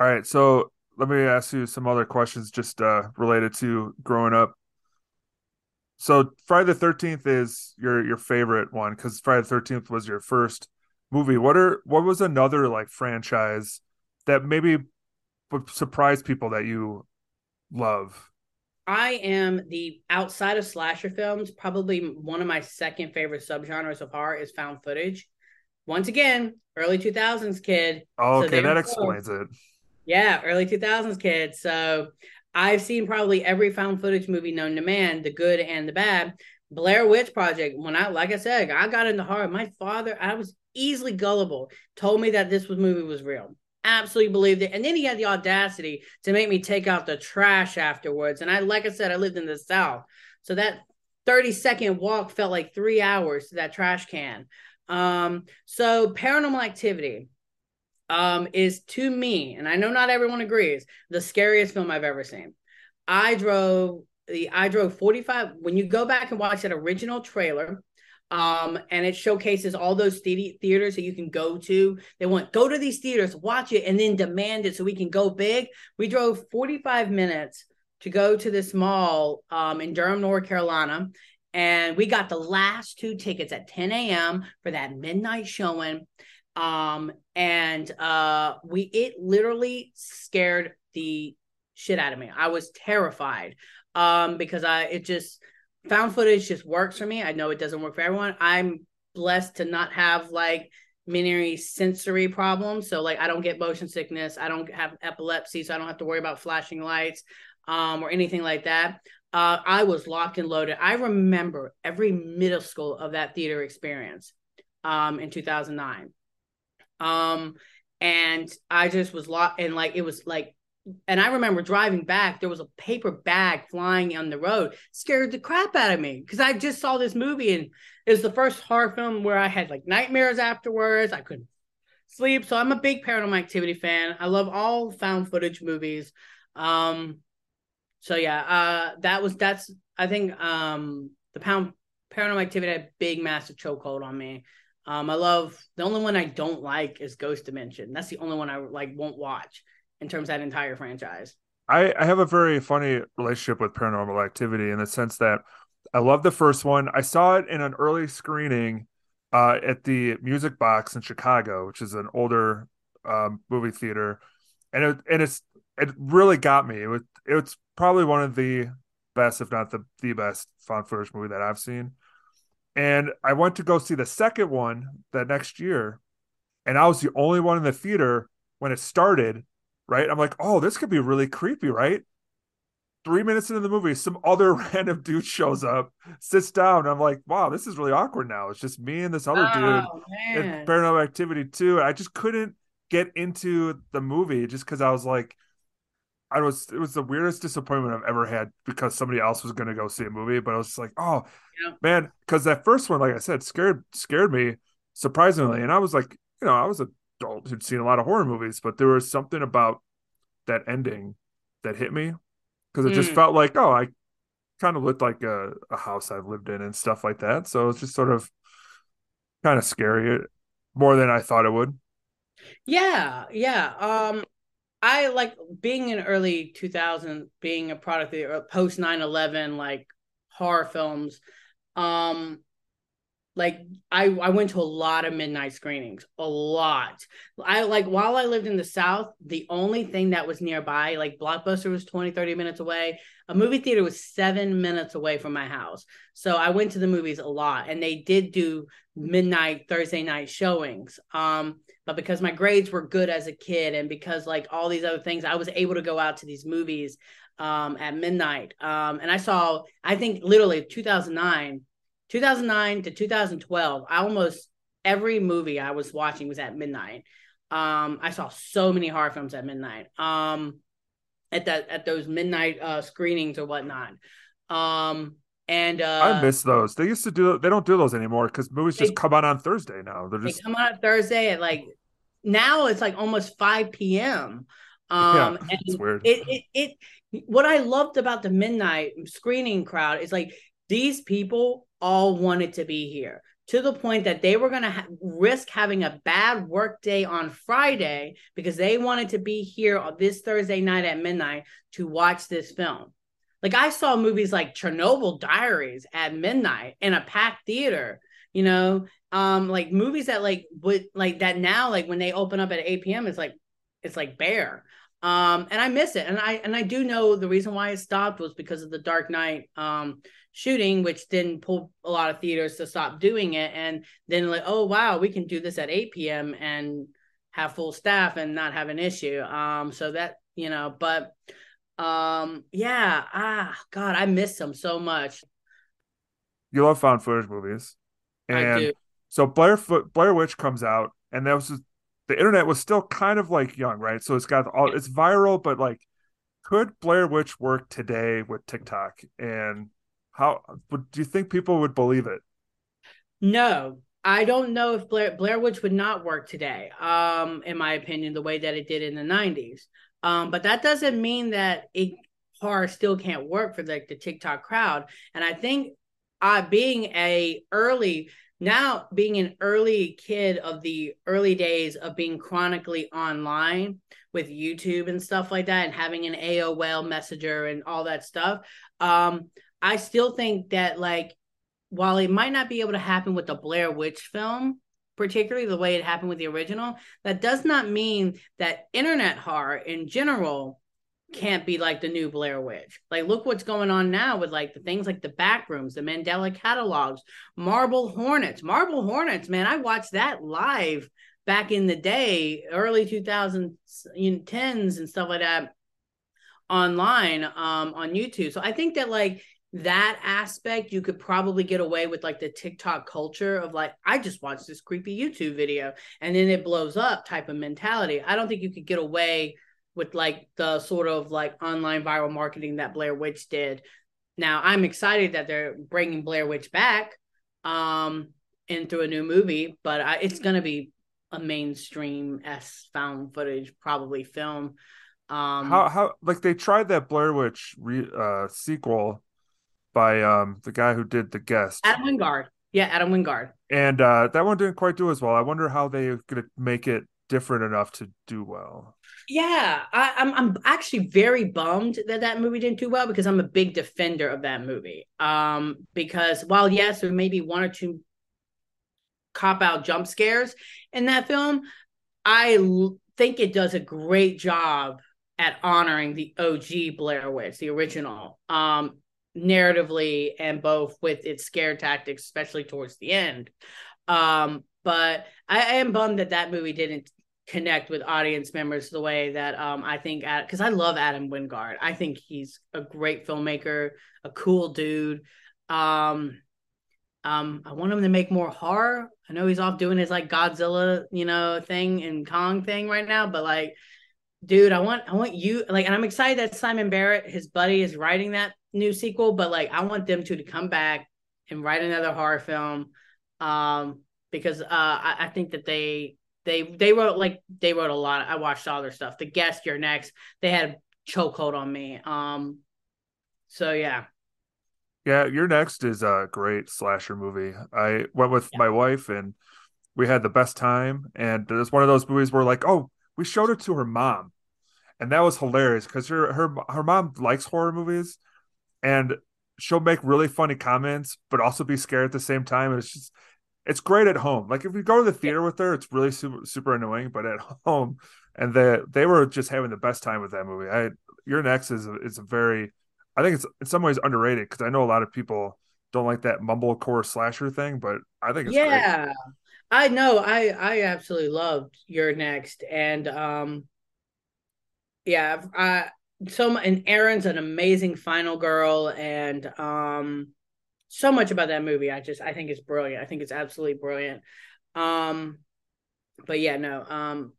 All right. So let me ask you some other questions just uh, related to growing up. So Friday the Thirteenth is your your favorite one because Friday the Thirteenth was your first movie, what are what was another like franchise that maybe would surprise people that you love? I am the outside of slasher films, probably one of my second favorite subgenres of horror is found footage. Once again, early 2000s kid. Oh, okay, so that explains it. Yeah, early 2000s kid. So I've seen probably every found footage movie known to man, the good and the bad. Blair Witch Project. When I, like I said, I got into horror. My father, I was easily gullible, told me that this was movie was real. Absolutely believed it. And then he had the audacity to make me take out the trash afterwards. And I, like I said, I lived in the South. So that 30 second walk felt like three hours to that trash can. Um, so paranormal activity um, is to me, and I know not everyone agrees, the scariest film I've ever seen. I drove the I drove 45 when you go back and watch that original trailer um, and it showcases all those theaters that you can go to. They want go to these theaters, watch it, and then demand it so we can go big. We drove 45 minutes to go to this mall um, in Durham, North Carolina. And we got the last two tickets at 10 a.m. for that midnight showing. Um, and uh, we it literally scared the shit out of me. I was terrified um, because I it just found footage just works for me. I know it doesn't work for everyone. I'm blessed to not have like many sensory problems. So like I don't get motion sickness. I don't have epilepsy, so I don't have to worry about flashing lights um, or anything like that. Uh, I was locked and loaded. I remember every middle school of that theater experience um, in 2009. Um, and I just was locked and like it was like and I remember driving back, there was a paper bag flying on the road, scared the crap out of me because I just saw this movie and it was the first horror film where I had like nightmares afterwards. I couldn't sleep. So I'm a big paranormal activity fan. I love all found footage movies. Um, so yeah, uh, that was that's I think um the pound paranormal activity had a big massive chokehold on me. Um, I love the only one I don't like is Ghost Dimension. That's the only one I like won't watch in terms of that entire franchise. I, I have a very funny relationship with paranormal activity in the sense that I love the first one. I saw it in an early screening uh, at the Music Box in Chicago, which is an older um, movie theater, and it and it's it really got me. It was it's probably one of the best, if not the the best, found footage movie that I've seen. And I went to go see the second one that next year, and I was the only one in the theater when it started right? I'm like, oh, this could be really creepy, right? Three minutes into the movie, some other random dude shows up, sits down. I'm like, wow, this is really awkward now. It's just me and this other oh, dude in Paranormal Activity too. I just couldn't get into the movie just because I was like, I was it was the weirdest disappointment I've ever had because somebody else was going to go see a movie, but I was like, oh yeah. man, because that first one, like I said, scared scared me surprisingly, and I was like, you know, I was a adult who'd seen a lot of horror movies, but there was something about that ending that hit me because it mm. just felt like, oh, I kind of looked like a, a house I've lived in and stuff like that. So it's just sort of kind of scary uh, more than I thought it would. Yeah, yeah. Um, I like being in early 2000, being a product of the post 9 11, like horror films. Um, like I, I went to a lot of midnight screenings, a lot. I like while I lived in the South, the only thing that was nearby, like Blockbuster was 20, 30 minutes away. A movie theater was seven minutes away from my house. So I went to the movies a lot and they did do midnight Thursday night showings. Um, but because my grades were good as a kid and because like all these other things, I was able to go out to these movies um, at midnight. Um, and I saw, I think literally 2009 2009 to 2012, I almost every movie I was watching was at midnight. Um, I saw so many horror films at midnight. Um, at that at those midnight uh screenings or whatnot. Um, and uh, I miss those. They used to do. They don't do those anymore because movies just come out on Thursday now. They're just they come out Thursday at like now it's like almost 5 p.m. Um, yeah, and it's weird. It, it it what I loved about the midnight screening crowd is like these people all wanted to be here to the point that they were going to ha- risk having a bad work day on Friday because they wanted to be here this Thursday night at midnight to watch this film. Like I saw movies like Chernobyl Diaries at midnight in a packed theater, you know, um like movies that like would like that now like when they open up at 8 p.m. it's like it's like bare. Um and I miss it. And I and I do know the reason why it stopped was because of the Dark Knight um shooting, which then pulled a lot of theaters to stop doing it. And then like, oh wow, we can do this at 8 p.m. and have full staff and not have an issue. Um, so that you know, but um, yeah, ah, God, I miss them so much. You love found footage movies, and so Blair Blair Witch comes out, and that was just, the internet was still kind of like young, right? So it's got all it's viral, but like, could Blair Witch work today with TikTok and how do you think people would believe it? No, I don't know if Blair Blair Witch would not work today. Um, in my opinion, the way that it did in the '90s. Um, but that doesn't mean that it horror still can't work for like the, the TikTok crowd. And I think uh being a early now being an early kid of the early days of being chronically online with YouTube and stuff like that and having an AOL messenger and all that stuff. Um, I still think that like while it might not be able to happen with the Blair Witch film, particularly the way it happened with the original, that does not mean that internet horror in general can't be like the new Blair Witch. Like, look what's going on now with like the things like the backrooms, the Mandela catalogs, Marble Hornets. Marble Hornets, man, I watched that live back in the day, early 2010s and stuff like that online um on YouTube. So I think that like that aspect you could probably get away with like the TikTok culture of like I just watched this creepy YouTube video and then it blows up type of mentality. I don't think you could get away with like the sort of like online viral marketing that Blair Witch did. Now, I'm excited that they're bringing Blair Witch back um into a new movie, but I, it's going to be a mainstream s found footage probably film. Um, how how like they tried that Blair Witch re, uh, sequel by um the guy who did the guest Adam Wingard. Yeah, Adam Wingard. And uh, that one didn't quite do as well. I wonder how they are gonna make it different enough to do well. Yeah, I, I'm I'm actually very bummed that that movie didn't do well because I'm a big defender of that movie. Um, because while yes, there may be one or two cop out jump scares in that film, I l- think it does a great job at honoring the OG Blair Witch, the original, um, narratively and both with its scare tactics, especially towards the end. Um, but I, am bummed that that movie didn't connect with audience members the way that um, I think because I love Adam Wingard. I think he's a great filmmaker, a cool dude. Um, um, I want him to make more horror. I know he's off doing his like Godzilla, you know, thing and Kong thing right now, but like, dude, I want I want you like, and I'm excited that Simon Barrett, his buddy, is writing that new sequel. But like, I want them two to come back and write another horror film, um, because uh, I, I think that they they they wrote like they wrote a lot. I watched all their stuff. The guest, you're next. They had a chokehold on me. Um, so yeah, yeah, You're Next is a great slasher movie. I went with yeah. my wife and we had the best time. And it's one of those movies where like, oh, we showed it to her mom, and that was hilarious because her her her mom likes horror movies, and she'll make really funny comments, but also be scared at the same time. And it's just it's great at home. Like if we go to the theater with her, it's really super super annoying, but at home, and they they were just having the best time with that movie. I You're Next is a, is a very I think it's in some ways underrated because I know a lot of people don't like that mumblecore slasher thing, but I think it's yeah. Great. I know. I I absolutely loved You're Next, and um, yeah, I so and Erin's an amazing final girl, and um, so much about that movie. I just I think it's brilliant. I think it's absolutely brilliant. Um, but yeah, no. Um,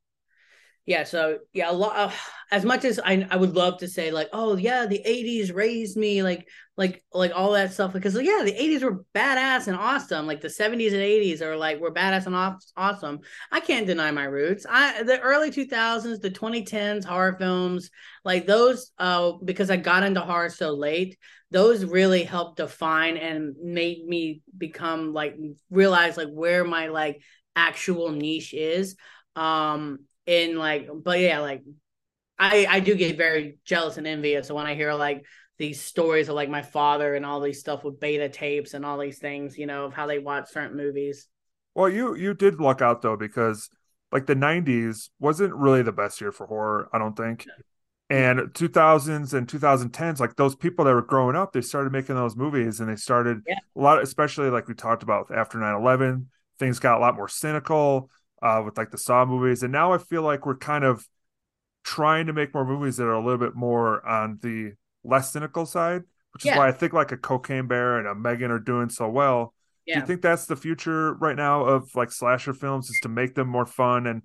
yeah so yeah a lot of, as much as I, I would love to say like oh yeah the 80s raised me like like like all that stuff because yeah the 80s were badass and awesome like the 70s and 80s are like were badass and awesome. I can't deny my roots. I the early 2000s the 2010s horror films like those uh because i got into horror so late those really helped define and made me become like realize like where my like actual niche is. Um in like but yeah like i i do get very jealous and envious so when i hear like these stories of like my father and all these stuff with beta tapes and all these things you know of how they watch certain movies. Well you you did luck out though because like the 90s wasn't really the best year for horror i don't think. And 2000s and 2010s like those people that were growing up they started making those movies and they started yeah. a lot especially like we talked about after 9-11 things got a lot more cynical uh, with like the Saw movies, and now I feel like we're kind of trying to make more movies that are a little bit more on the less cynical side, which yeah. is why I think like a Cocaine Bear and a M3GAN are doing so well. Yeah. Do you think that's the future right now of like slasher films is to make them more fun and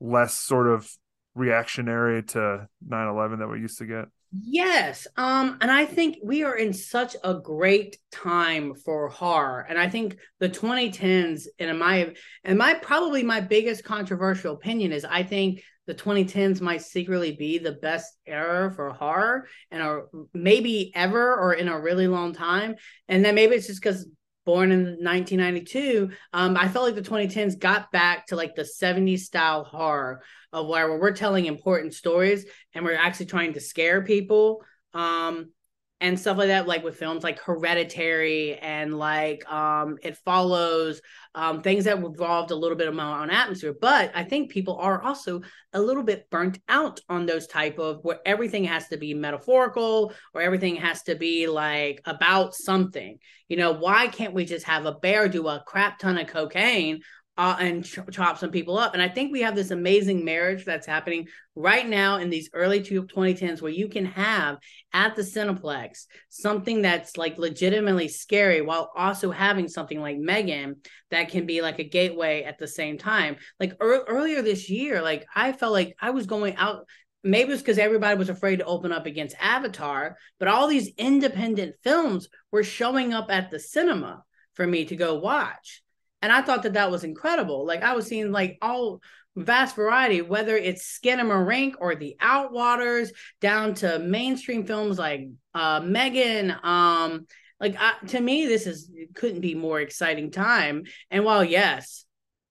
less sort of reactionary to 9-11 that we used to get? Yes. Um, and I think we are in such a great time for horror. And I think the 2010s, and in my and my probably my biggest controversial opinion is I think the 2010s might secretly be the best era for horror and or maybe ever or in a really long time. And then maybe it's just because born in 1992. Um, I felt like the 2010s got back to like the 70s style horror of where, we're telling important stories and we're actually trying to scare people. Um, and stuff like that like with films like hereditary and like um it follows um things that involved a little bit of my own atmosphere. But i think people are also a little bit burnt out on those type of where everything has to be metaphorical or everything has to be like about something. You know why can't we just have a bear do a crap ton of cocaine uh, and ch- chop some people up. And I think we have this amazing marriage that's happening right now in these early 2010s where you can have at the Cineplex something that's like legitimately scary while also having something like M3GAN that can be like a gateway at the same time. Like er- earlier this year, like I felt like I was going out maybe it's because everybody was afraid to open up against Avatar, but all these independent films were showing up at the cinema for me to go watch and I thought that that was incredible. Like I was seeing like all vast variety, whether it's Skinamarink or The Outwaters, down to mainstream films like uh, M3GAN. Um, like I, to me, this is couldn't be more exciting time. And while yes,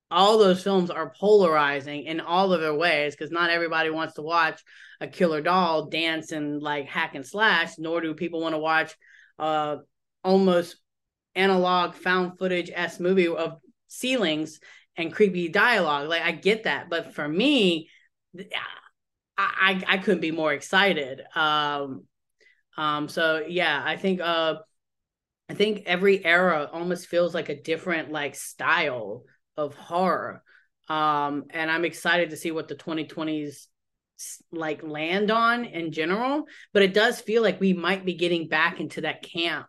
all those films are polarizing in all of their ways because not everybody wants to watch a killer doll dance and like hack and slash, nor do people want to watch uh almost analog found footage s movie of ceilings and creepy dialogue. Like I get that, but for me, I I, I couldn't be more excited. Um, um, so yeah, I think uh, I think every era almost feels like a different like style of horror. Um, and I'm excited to see what the 2020s like land on in general. But it does feel like we might be getting back into that camp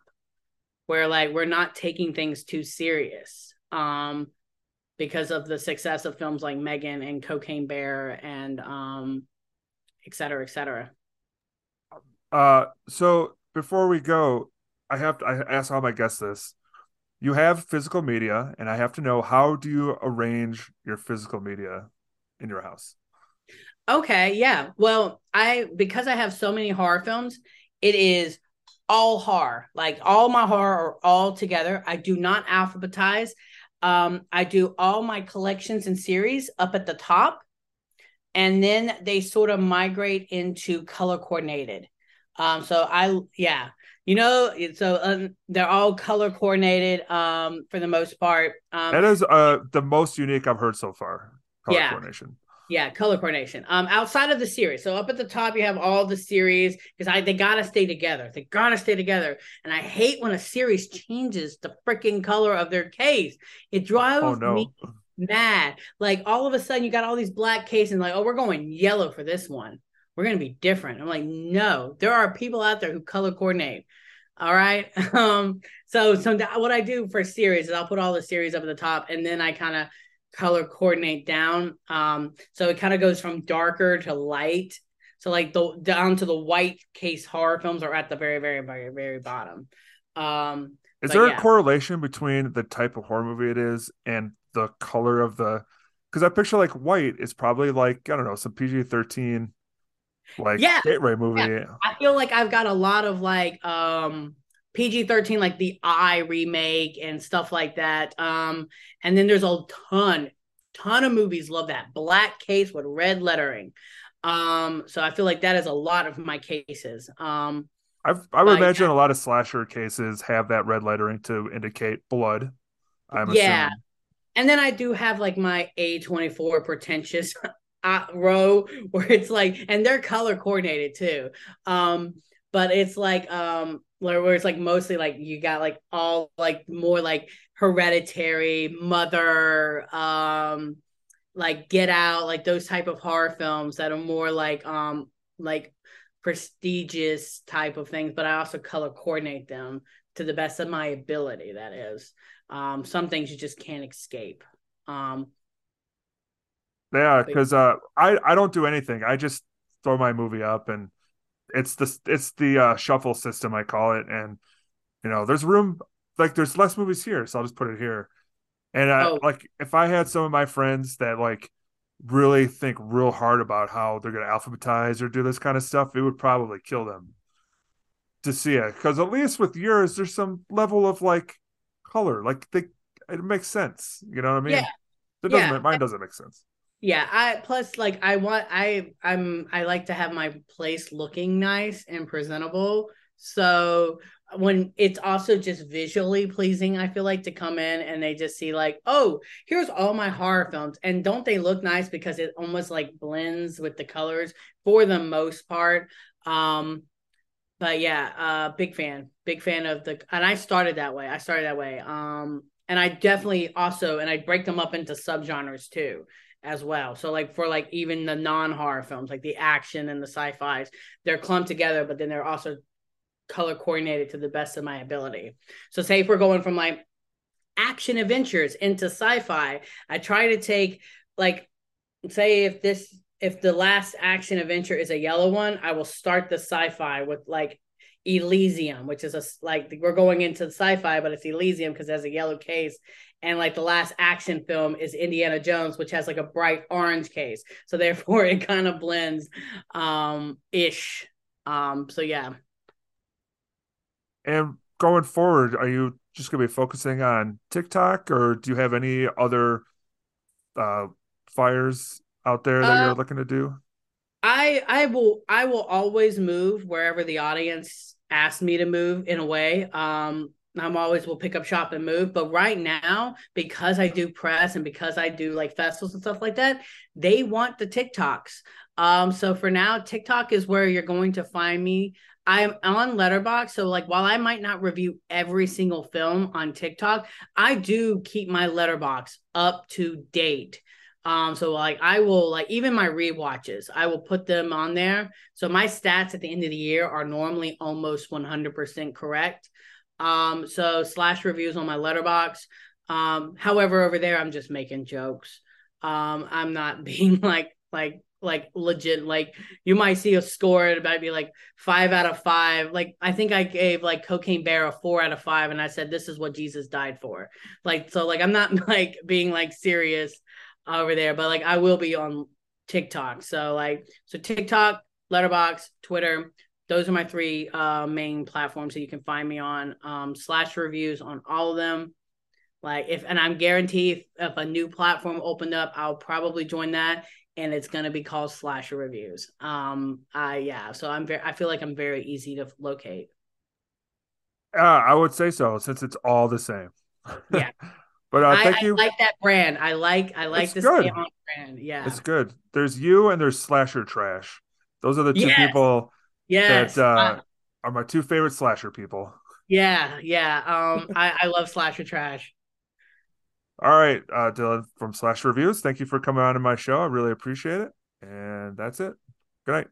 where like we're not taking things too serious um because of the success of films like M3GAN and Cocaine Bear and um et cetera, et cetera. Uh so before we go, I have to I ask all my guests this. You have physical media, and I have to know how do you arrange your physical media in your house? Okay, yeah. Well, I because I have so many horror films, it is all horror. Like all my horror are all together. I do not alphabetize. Um, I do all my collections and series up at the top, and then they sort of migrate into color coordinated. Um, so I, yeah, you know, so um, they're all color coordinated um, for the most part. Um, that is uh, the most unique I've heard so far. Color yeah. coordination. Yeah, color coordination. Um, outside of the series, so up at the top you have all the series because I they gotta stay together. They gotta stay together. And I hate when a series changes the freaking color of their case. It drives oh, no. me mad. Like all of a sudden you got all these black cases, and like, oh, we're going yellow for this one. We're gonna be different. I'm like, no, there are people out there who color coordinate. All right. Um, so so what I do for series is I'll put all the series up at the top, and then I kind of color coordinate down. Um, so it kind of goes from darker to light. So like the down to the white case horror films are at the very, very, very, very bottom. Um, is there yeah. a correlation between the type of horror movie it is and the color of the? Because I picture like white is probably like I don't know some PG thirteen, like yeah. gateway movie. Yeah. I feel like I've got a lot of like um PG 13, like the Eye remake and stuff like that. Um, and then there's a ton, ton of movies love that black case with red lettering. Um, so I feel like that is a lot of my cases. Um, I've, I would imagine a lot of slasher cases have that red lettering to indicate blood. I'm yeah. Assuming. And then I do have like my A24 pretentious uh, row where it's like, and they're color coordinated too. Um, but it's like um where it's like mostly like you got like all like more like hereditary mother um like get out like those type of horror films that are more like um like prestigious type of things but i also color coordinate them to the best of my ability that is. Um some things you just can't escape. Um yeah because uh i i don't do anything. I just throw my movie up and it's the it's the uh, shuffle system I call it, and you know there's room like there's less movies here, so I'll just put it here. And I, oh. like if I had some of my friends that like really think real hard about how they're going to alphabetize or do this kind of stuff, it would probably kill them to see it. Because at least with yours, there's some level of like color. Like they, it makes sense. You know what I mean? Yeah. It doesn't. Yeah. Mine doesn't make sense. Yeah, I plus like I want I I'm I like to have my place looking nice and presentable. So when it's also just visually pleasing, I feel like to come in and they just see like, oh, here's all my horror films, and don't they look nice because it almost like blends with the colors for the most part. Um, but yeah, uh, big fan, big fan of the, and I started that way. I started that way. Um, and I definitely also, and I break them up into subgenres too as well. So like for like even the non-horror films, like the action and the sci-fis, they're clumped together, but then they're also color coordinated to the best of my ability. So say if we're going from like action adventures into sci-fi, I try to take like say if this if the last action adventure is a yellow one, I will start the sci-fi with like Elysium, which is a like we're going into sci-fi, but it's Elysium because there's a yellow case. And like the last action film is Indiana Jones, which has like a bright orange case. So therefore it kind of blends um ish. Um, so yeah. And going forward, are you just gonna be focusing on TikTok or do you have any other uh fires out there that uh, you're looking to do? I I will I will always move wherever the audience asks me to move in a way. Um I'm always will pick up shop and move. But right now, because I do press and because I do like festivals and stuff like that, they want the TikToks. Um, so for now, TikTok is where you're going to find me. I'm on Letterboxd, so like while I might not review every single film on TikTok, I do keep my Letterboxd up to date. Um, so like I will like even my re-watches, I will put them on there. So my stats at the end of the year are normally almost 100% correct. Um, so slash reviews on my letterboxd. Um, however, over there I'm just making jokes. Um, I'm not being like like like legit like you might see a score it might be like five out of five like i think i gave like cocaine bear a four out of five and i said this is what jesus died for like so like i'm not like being like serious over there, but like I will be on TikTok. So like so TikTok, Letterboxd, Twitter. Those are my three uh, main platforms that you can find me on. Um, slash reviews on all of them. Like if and I'm guaranteed if, if a new platform opened up, I'll probably join that and it's gonna be called Slasher Reviews. Um, I yeah, so I'm very I feel like I'm very easy to locate. Uh, I would say so since it's all the same. Yeah. But uh, thank I, you. I like that brand. I like I like the good. brand. Yeah, it's good. There's you and there's Slasher Trash. Those are the two yes. people. Yes. That uh, are my two favorite slasher people. Yeah, yeah. Um, I I love Slasher Trash. All right, uh, Dillon from Slash Reviews. Thank you for coming on to my show. I really appreciate it. And that's it. Good night.